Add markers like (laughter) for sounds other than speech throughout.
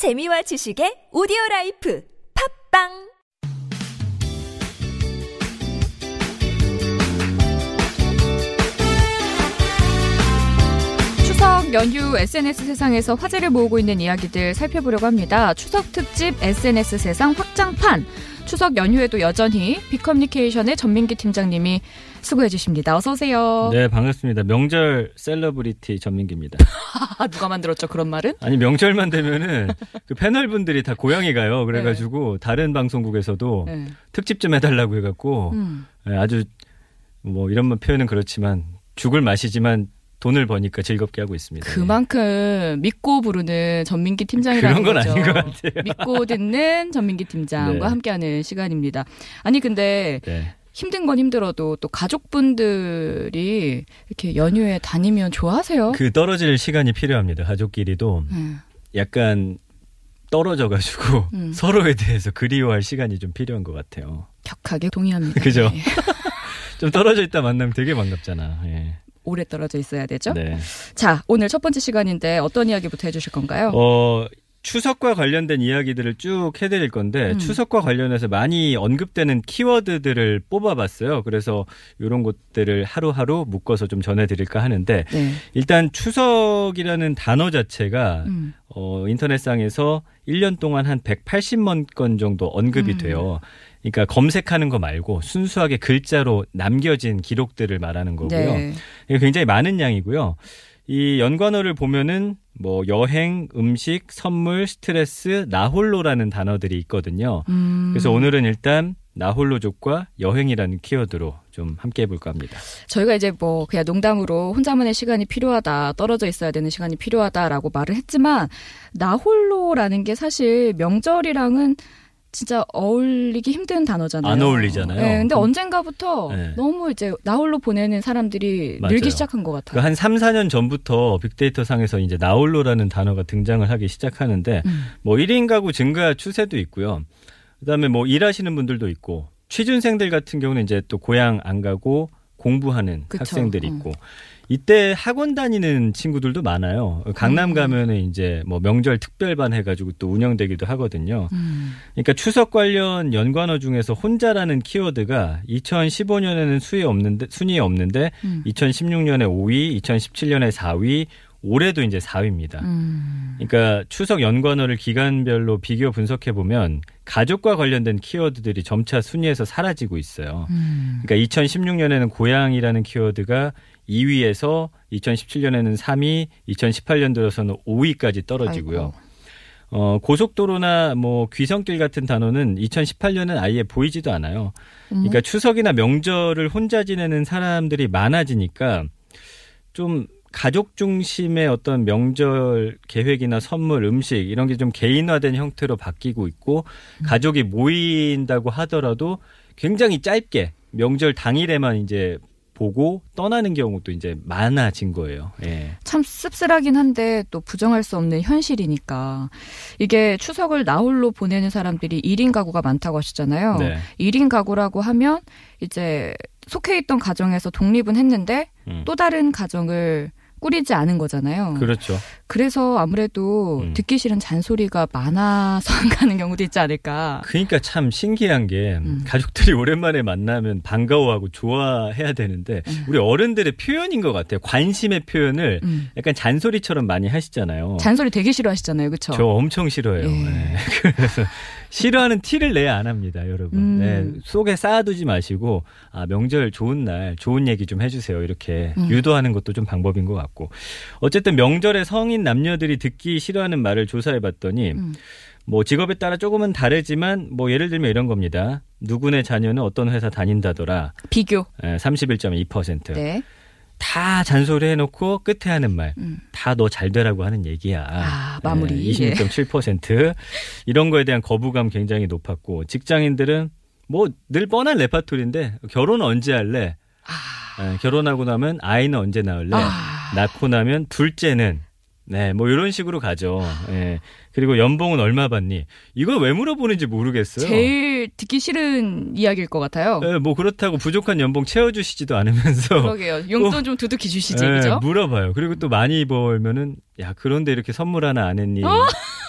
재미와 지식의 오디오 라이프 팟빵 추석 연휴 SNS 세상에서 화제를 모으고 있는 이야기들 살펴보려고 합니다. 추석 특집 SNS 세상 확장판. 추석 연휴에도 여전히 빅커뮤니케이션의 전민기 팀장님이 수고해 주십니다. 어서 오세요. 네, 반갑습니다. 명절 셀러브리티 전민기입니다. 아, (laughs) 누가 만들었죠 그런 말은? 아니, 명절만 되면은 (laughs) 그 패널 분들이 다 고향에 가요. 그래가지고 다른 방송국에서도 네. 특집 좀 해달라고 해갖고 음. 네, 아주 뭐 이런 표현은 그렇지만 죽을 마시지만 돈을 버니까 즐겁게 하고 있습니다. 그만큼 믿고 부르는 전민기 팀장이라는 그런 건 거죠. 아닌 것 같아요. 믿고 듣는 전민기 팀장과 네. 함께하는 시간입니다. 아니 근데 네. 힘든 건 힘들어도 또 가족분들이 이렇게 연휴에 다니면 좋아하세요? 그 떨어질 시간이 필요합니다. 가족끼리도 음. 약간 떨어져가지고 음. (laughs) 서로에 대해서 그리워할 시간이 좀 필요한 것 같아요. 격하게 동의합니다. 그죠? 네. (laughs) 좀 떨어져 있다 만나면 되게 반갑잖아. 예. 오래 떨어져 있어야 되죠. 네. 자, 오늘 첫 번째 시간인데 어떤 이야기부터 해주실 건가요? 어, 추석과 관련된 이야기들을 쭉 해드릴 건데 음. 추석과 관련해서 많이 언급되는 키워드들을 뽑아봤어요. 그래서 이런 것들을 하루하루 묶어서 좀 전해드릴까 하는데 네. 일단 추석이라는 단어 자체가 음. 어, 인터넷상에서 1년 동안 한 180만 건 정도 언급이 음. 돼요. 그러니까 검색하는 거 말고 순수하게 글자로 남겨진 기록들을 말하는 거고요. 네. 굉장히 많은 양이고요. 이 연관어를 보면은 뭐 여행, 음식, 선물, 스트레스, 나홀로라는 단어들이 있거든요. 음. 그래서 오늘은 일단 나홀로족과 여행이라는 키워드로 좀 함께 해볼까 합니다. 저희가 이제 뭐 그냥 농담으로 혼자만의 시간이 필요하다, 떨어져 있어야 되는 시간이 필요하다라고 말을 했지만 나홀로라는 게 사실 명절이랑은 진짜 어울리기 힘든 단어잖아요. 안 어울리잖아요. 네, 근데 그럼- 언젠가부터 네. 너무 이제 나홀로 보내는 사람들이 맞아요. 늘기 시작한 것 같아요. 그한 3, 4년 전부터 빅데이터 상에서 이제 나홀로라는 단어가 등장을 하기 시작하는데 음. 뭐 1인 가구 증가 추세도 있고요. 그다음에 뭐 일하시는 분들도 있고 취준생들 같은 경우는 이제 또 고향 안 가고 공부하는 그쵸. 학생들이 어. 있고 이때 학원 다니는 친구들도 많아요. 강남 음. 가면은 이제 뭐 명절 특별반 해가지고 또 운영되기도 하거든요. 음. 그러니까 추석 관련 연관어 중에서 혼자라는 키워드가 2015년에는 수에 없는데 순위에 없는데 음. 2016년에 5위, 2017년에 4위, 올해도 이제 4위입니다. 음. 그러니까 추석 연관어를 기간별로 비교 분석해 보면 가족과 관련된 키워드들이 점차 순위에서 사라지고 있어요. 음. 그러니까 2016년에는 고향이라는 키워드가 2위에서 2017년에는 3위, 2018년 들어서는 5위까지 떨어지고요. 아이고. 어, 고속도로나 뭐 귀성길 같은 단어는 2018년은 아예 보이지도 않아요. 음. 그러니까 추석이나 명절을 혼자 지내는 사람들이 많아지니까 좀 가족 중심의 어떤 명절 계획이나 선물, 음식 이런 게 좀 개인화된 형태로 바뀌고 있고 가족이 모인다고 하더라도 굉장히 짧게 명절 당일에만 이제 보고 떠나는 경우도 이제 많아진 거예요. 예. 참 씁쓸하긴 한데 또 부정할 수 없는 현실이니까 이게 추석을 나홀로 보내는 사람들이 1인 가구가 많다고 하시잖아요. 네. 1인 가구라고 하면 이제 속해 있던 가정에서 독립은 했는데 음. 또 다른 가정을 꾸리지 않은 거잖아요. 그렇죠. 그래서 아무래도 음. 듣기 싫은 잔소리가 많아서 안 (laughs) 가는 경우도 있지 않을까. 그러니까 참 신기한 게 음. 가족들이 오랜만에 만나면 반가워하고 좋아해야 되는데 음. 우리 어른들의 표현인 것 같아요. 관심의 표현을 음. 약간 잔소리처럼 많이 하시잖아요. 잔소리 되게 싫어하시잖아요. 그렇죠? 저 엄청 싫어해요. 예. 네. (laughs) 그래서 싫어하는 티를 내야 안 합니다, 여러분. 음. 네, 속에 쌓아두지 마시고 아 명절 좋은 날 좋은 얘기 좀 해주세요. 이렇게 음. 유도하는 것도 좀 방법인 것 같고 어쨌든 명절에 성인 남녀들이 듣기 싫어하는 말을 조사해봤더니 음. 뭐 직업에 따라 조금은 다르지만 뭐 예를 들면 이런 겁니다. 누구네 자녀는 어떤 회사 다닌다더라. 비교. 예, 31.2%. 네. 다 잔소리 해놓고 끝에 하는 말. 음. 다너 잘 되라고 하는 얘기야. 아, 마무리. 예, 26.7% 이런 거에 대한 거부감 굉장히 높았고 직장인들은 뭐 늘 뻔한 레파토리인데 결혼 언제 할래? 아. 예, 결혼하고 나면 아이는 언제 낳을래? 아. 낳고 나면 둘째는 네, 뭐 이런 식으로 가죠. 예. 그리고 연봉은 얼마 받니? 이걸 왜 물어보는지 모르겠어요. 제일 듣기 싫은 이야기일 것 같아요. 예, 뭐 그렇다고 부족한 연봉 채워주시지도 않으면서 그러게요. 용돈 좀 두둑히 주시지, 예, 그죠? 물어봐요. 그리고 또 많이 벌면은 야 그런데 이렇게 선물 하나 안 했니? 어?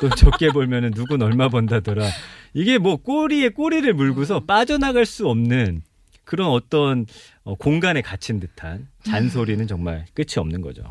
또 적게 벌면은 누군 얼마 번다더라. 이게 뭐 꼬리에 꼬리를 물고서 빠져나갈 수 없는 그런 어떤 어, 공간에 갇힌 듯한 잔소리는 정말 끝이 없는 거죠.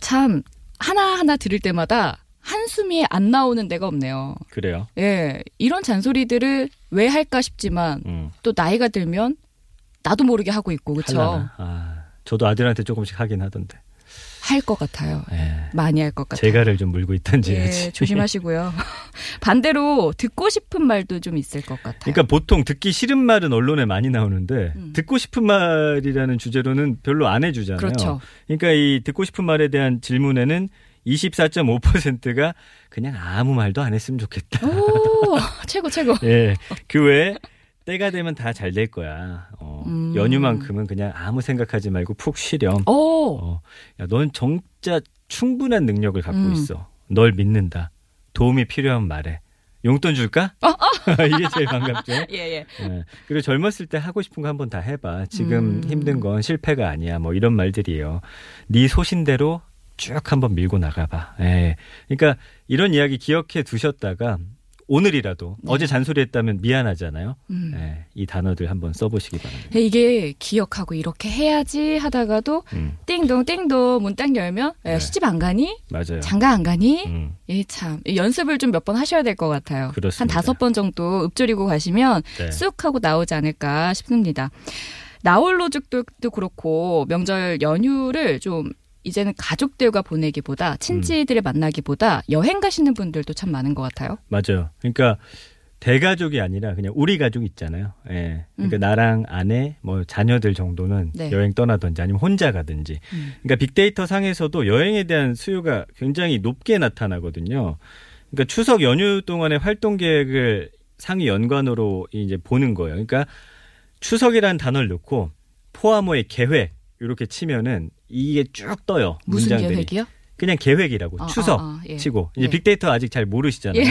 참 하나하나 들을 때마다 한숨이 안 나오는 데가 없네요. 그래요. 예. 이런 잔소리들을 왜 할까 싶지만 음. 또 나이가 들면 나도 모르게 하고 있고 그렇죠. 아, 저도 아들한테 조금씩 하긴 하던데. 할 것 같아요. 예. 많이 할 것 같아요. 재가를 좀 물고 있던지. 예, 조심하시고요. (laughs) 반대로 듣고 싶은 말도 좀 있을 것 같아요. 그러니까 보통 듣기 싫은 말은 언론에 많이 나오는데 음. 듣고 싶은 말이라는 주제로는 별로 안 해주잖아요. 그렇죠. 그러니까 이 듣고 싶은 말에 대한 질문에는 24.5%가 그냥 아무 말도 안 했으면 좋겠다. 오, (laughs) 최고 최고. 예. 그 외에 때가 되면 다 잘 될 거야. 어, 음. 연휴만큼은 그냥 아무 생각하지 말고 푹 쉬렴. 오. 어, 야, 넌 진짜 충분한 능력을 갖고 음. 있어. 널 믿는다. 도움이 필요하면 말해. 용돈 줄까? (laughs) 이게 제일 반갑죠. (laughs) 예, 예. 예. 그리고 젊었을 때 하고 싶은 거 한번 다 해봐. 지금 음. 힘든 건 실패가 아니야. 뭐 이런 말들이에요. 네 소신대로 쭉 한번 밀고 나가봐. 예. 그러니까 이런 이야기 기억해 두셨다가 오늘이라도 네. 어제 잔소리했다면 미안하잖아요. 음. 예. 이 단어들 한번 써보시기 바랍니다. 이게 기억하고 이렇게 해야지 하다가도 음, 띵동 띵동 문딱 열면 야, 네. 시집 안 가니? 맞아요. 장가 안 가니? 음, 예, 참. 연습을 좀 몇 번 하셔야 될 것 같아요. 그렇습니다. 한 다섯 번 정도 읊조리고 가시면 네. 쑥 하고 나오지 않을까 싶습니다. 나홀로족도 그렇고 명절 연휴를 좀 이제는 가족들과 보내기보다 친지들을 만나기보다 여행 가시는 분들도 참 많은 것 같아요. 맞아요. 그러니까 대가족이 아니라 그냥 우리 가족 있잖아요. 예. 그러니까 음. 나랑 아내, 뭐 자녀들 정도는 네. 여행 떠나든지 아니면 혼자 가든지. 음. 그러니까 빅데이터 상에서도 여행에 대한 수요가 굉장히 높게 나타나거든요. 그러니까 추석 연휴 동안의 활동 계획을 상위 연관으로 이제 보는 거예요. 그러니까 추석이라는 단어를 넣고 포함호의 계획 이렇게 치면은 이게 쭉 떠요. 무슨 문장들이. 계획이요? 그냥 계획이라고 아, 추석 아, 아, 예. 치고 이제 예. 빅데이터 아직 잘 모르시잖아요. 예.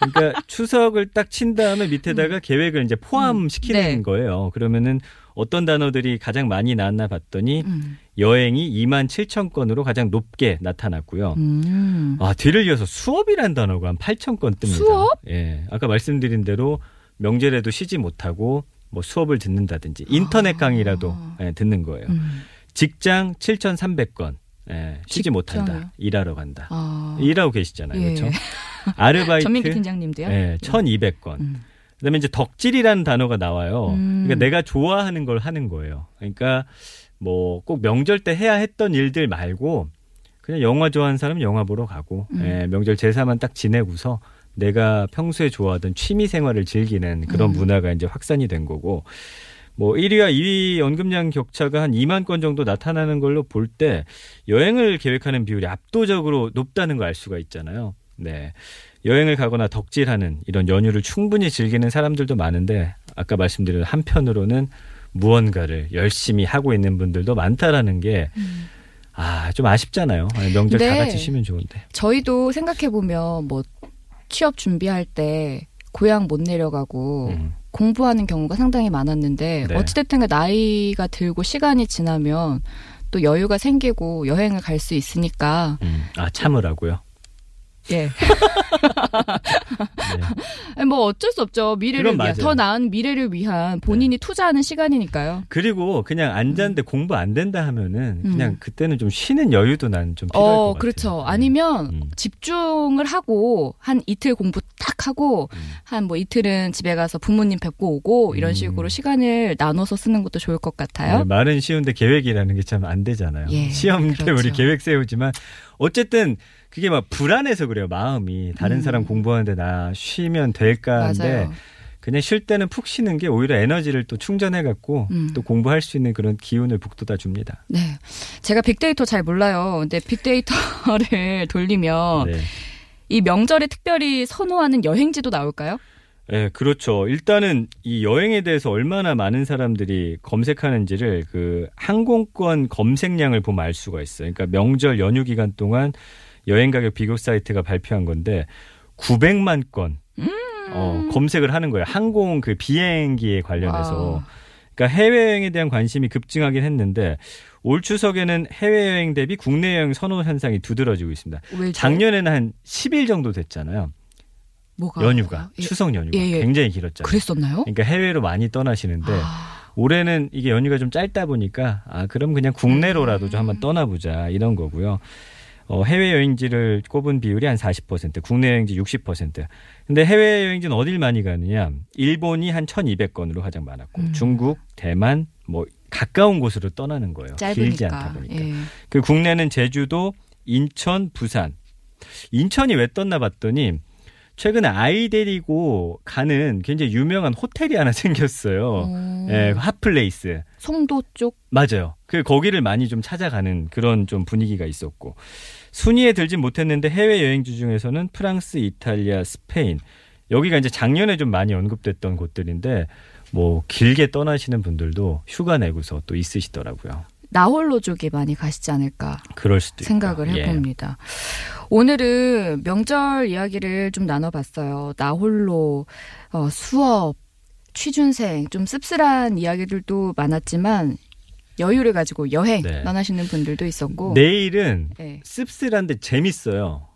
그러니까 (laughs) 추석을 딱 친 다음에 밑에다가 계획을 이제 포함시키는 음. 네. 거예요. 그러면은 어떤 단어들이 가장 많이 나왔나 봤더니 음. 여행이 2만 7천 건으로 가장 높게 나타났고요. 음. 아, 뒤를 이어서 수업이란 단어가 한 8천 건 뜹니다. 수업? 예. 아까 말씀드린 대로 명절에도 쉬지 못하고 뭐 수업을 듣는다든지 인터넷 강의라도 예, 듣는 거예요. 아. 음. 직장 7,300건. 예, 쉬지 직장이요? 못한다. 일하러 간다. 아. 일하고 계시잖아요. 예. 그렇죠? (laughs) 아르바이트 전민기 팀장님도요? 예, 1,200건. 음. 그다음에 이제 덕질이라는 단어가 나와요. 음. 그러니까 내가 좋아하는 걸 하는 거예요. 그러니까 뭐 꼭 명절 때 해야 했던 일들 말고 그냥 영화 좋아하는 사람은 영화 보러 가고 음. 예, 명절 제사만 딱 지내고서 내가 평소에 좋아하던 취미 생활을 즐기는 그런 음. 문화가 이제 확산이 된 거고 뭐 1위와 2위 언급량 격차가 한 2만 건 정도 나타나는 걸로 볼 때 여행을 계획하는 비율이 압도적으로 높다는 걸 알 수가 있잖아요. 네. 여행을 가거나 덕질하는 이런 연휴를 충분히 즐기는 사람들도 많은데 아까 말씀드린 한편으로는 무언가를 열심히 하고 있는 분들도 많다라는 게 음. 아, 좀 아쉽잖아요. 아니, 명절 다 네. 같이 쉬면 좋은데. 저희도 생각해 보면 뭐 취업 준비할 때 고향 못 내려가고 음, 공부하는 경우가 상당히 많았는데 네. 어찌됐든 간 나이가 들고 시간이 지나면 또 여유가 생기고 여행을 갈 수 있으니까 음. 아, 참으라고요. 예. 네. 뭐 어쩔 수 없죠. 미래를 위한. 네. 더 나은 미래를 위한 본인이 투자하는 시간이니까요. 그리고 그냥 앉았는데 공부 안 된다 하면은 그냥 음. 그때는 좀 쉬는 여유도 난 좀 필요할 것 어, 같아요. 그렇죠. 네. 아니면 음. 집중을 하고 한 이틀 공부 딱 하고 음. 한뭐 이틀은 집에 가서 부모님 뵙고 오고 이런 음. 식으로 시간을 나눠서 쓰는 것도 좋을 것 같아요. 네, 말은 쉬운데 계획이라는 게 참 안 되잖아요. 예, 시험 때 그렇죠. 우리 계획 세우지만 어쨌든 그게 막 불안해서 그래요. 마음이 다른 음. 사람 공부하는데 나 쉬면 될까 하는데. 그냥 쉴 때는 푹 쉬는 게 오히려 에너지를 또 충전해 갖고 음. 또 공부할 수 있는 그런 기운을 북돋아 줍니다. 네. 제가 빅데이터 잘 몰라요. 근데 빅데이터를 (laughs) 돌리면 네. 이 명절에 특별히 선호하는 여행지도 나올까요? 네, 그렇죠. 일단은 이 여행에 대해서 얼마나 많은 사람들이 검색하는지를 그 항공권 검색량을 보면 알 수가 있어요. 그러니까 명절 연휴 기간 동안 여행 가격 비교 사이트가 발표한 건데 900만 건 음. 어, 검색을 하는 거예요. 항공 그 비행기에 관련해서. 와. 그러니까 해외여행에 대한 관심이 급증하긴 했는데 올 추석에는 해외여행 대비 국내 여행 선호 현상이 두드러지고 있습니다. 왜죠? 작년에는 한 10일 정도 됐잖아요. 뭐가 연휴가 예. 추석 연휴가 예, 예. 굉장히 길었잖아요. 그랬었나요? 그러니까 해외로 많이 떠나시는데 아, 올해는 이게 연휴가 좀 짧다 보니까 아 그럼 그냥 국내로라도 좀 한번 떠나보자 이런 거고요. 어, 해외 여행지를 꼽은 비율이 한 40%, 국내 여행지 60%. 근데 해외 여행지는 어딜 많이 가느냐? 일본이 한 1,200건으로 가장 많았고, 음. 중국, 대만, 뭐 가까운 곳으로 떠나는 거예요. 길지 않다 짧으니까. 보니까. 예. 그 국내는 제주도, 인천, 부산. 인천이 왜 떴나 봤더니 최근에 아이 데리고 가는 굉장히 유명한 호텔이 하나 (laughs) 생겼어요. 어, 예, 핫플레이스. 송도 쪽 맞아요. 그 거기를 많이 좀 찾아가는 그런 좀 분위기가 있었고 순위에 들진 못했는데 해외 여행지 중에서는 프랑스, 이탈리아, 스페인 여기가 이제 작년에 좀 많이 언급됐던 곳들인데 뭐 길게 떠나시는 분들도 휴가 내고서 또 있으시더라고요. 나홀로 쪽에 많이 가시지 않을까 그럴 수도 생각을 있고. 예. 해봅니다. 오늘은 명절 이야기를 좀 나눠봤어요. 나홀로 어, 수업, 취준생 좀 씁쓸한 이야기들도 많았지만 여유를 가지고 여행 네. 떠나시는 분들도 있었고. 내일은 네. 씁쓸한데 재밌어요.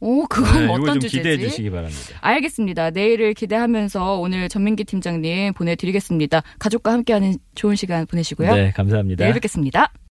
오, 그건 네, 어떤 좀 주제지? 기대해 주시기 바랍니다. 알겠습니다. 내일을 기대하면서 오늘 전민기 팀장님 보내드리겠습니다. 가족과 함께하는 좋은 시간 보내시고요. 네, 감사합니다. 내일 뵙겠습니다.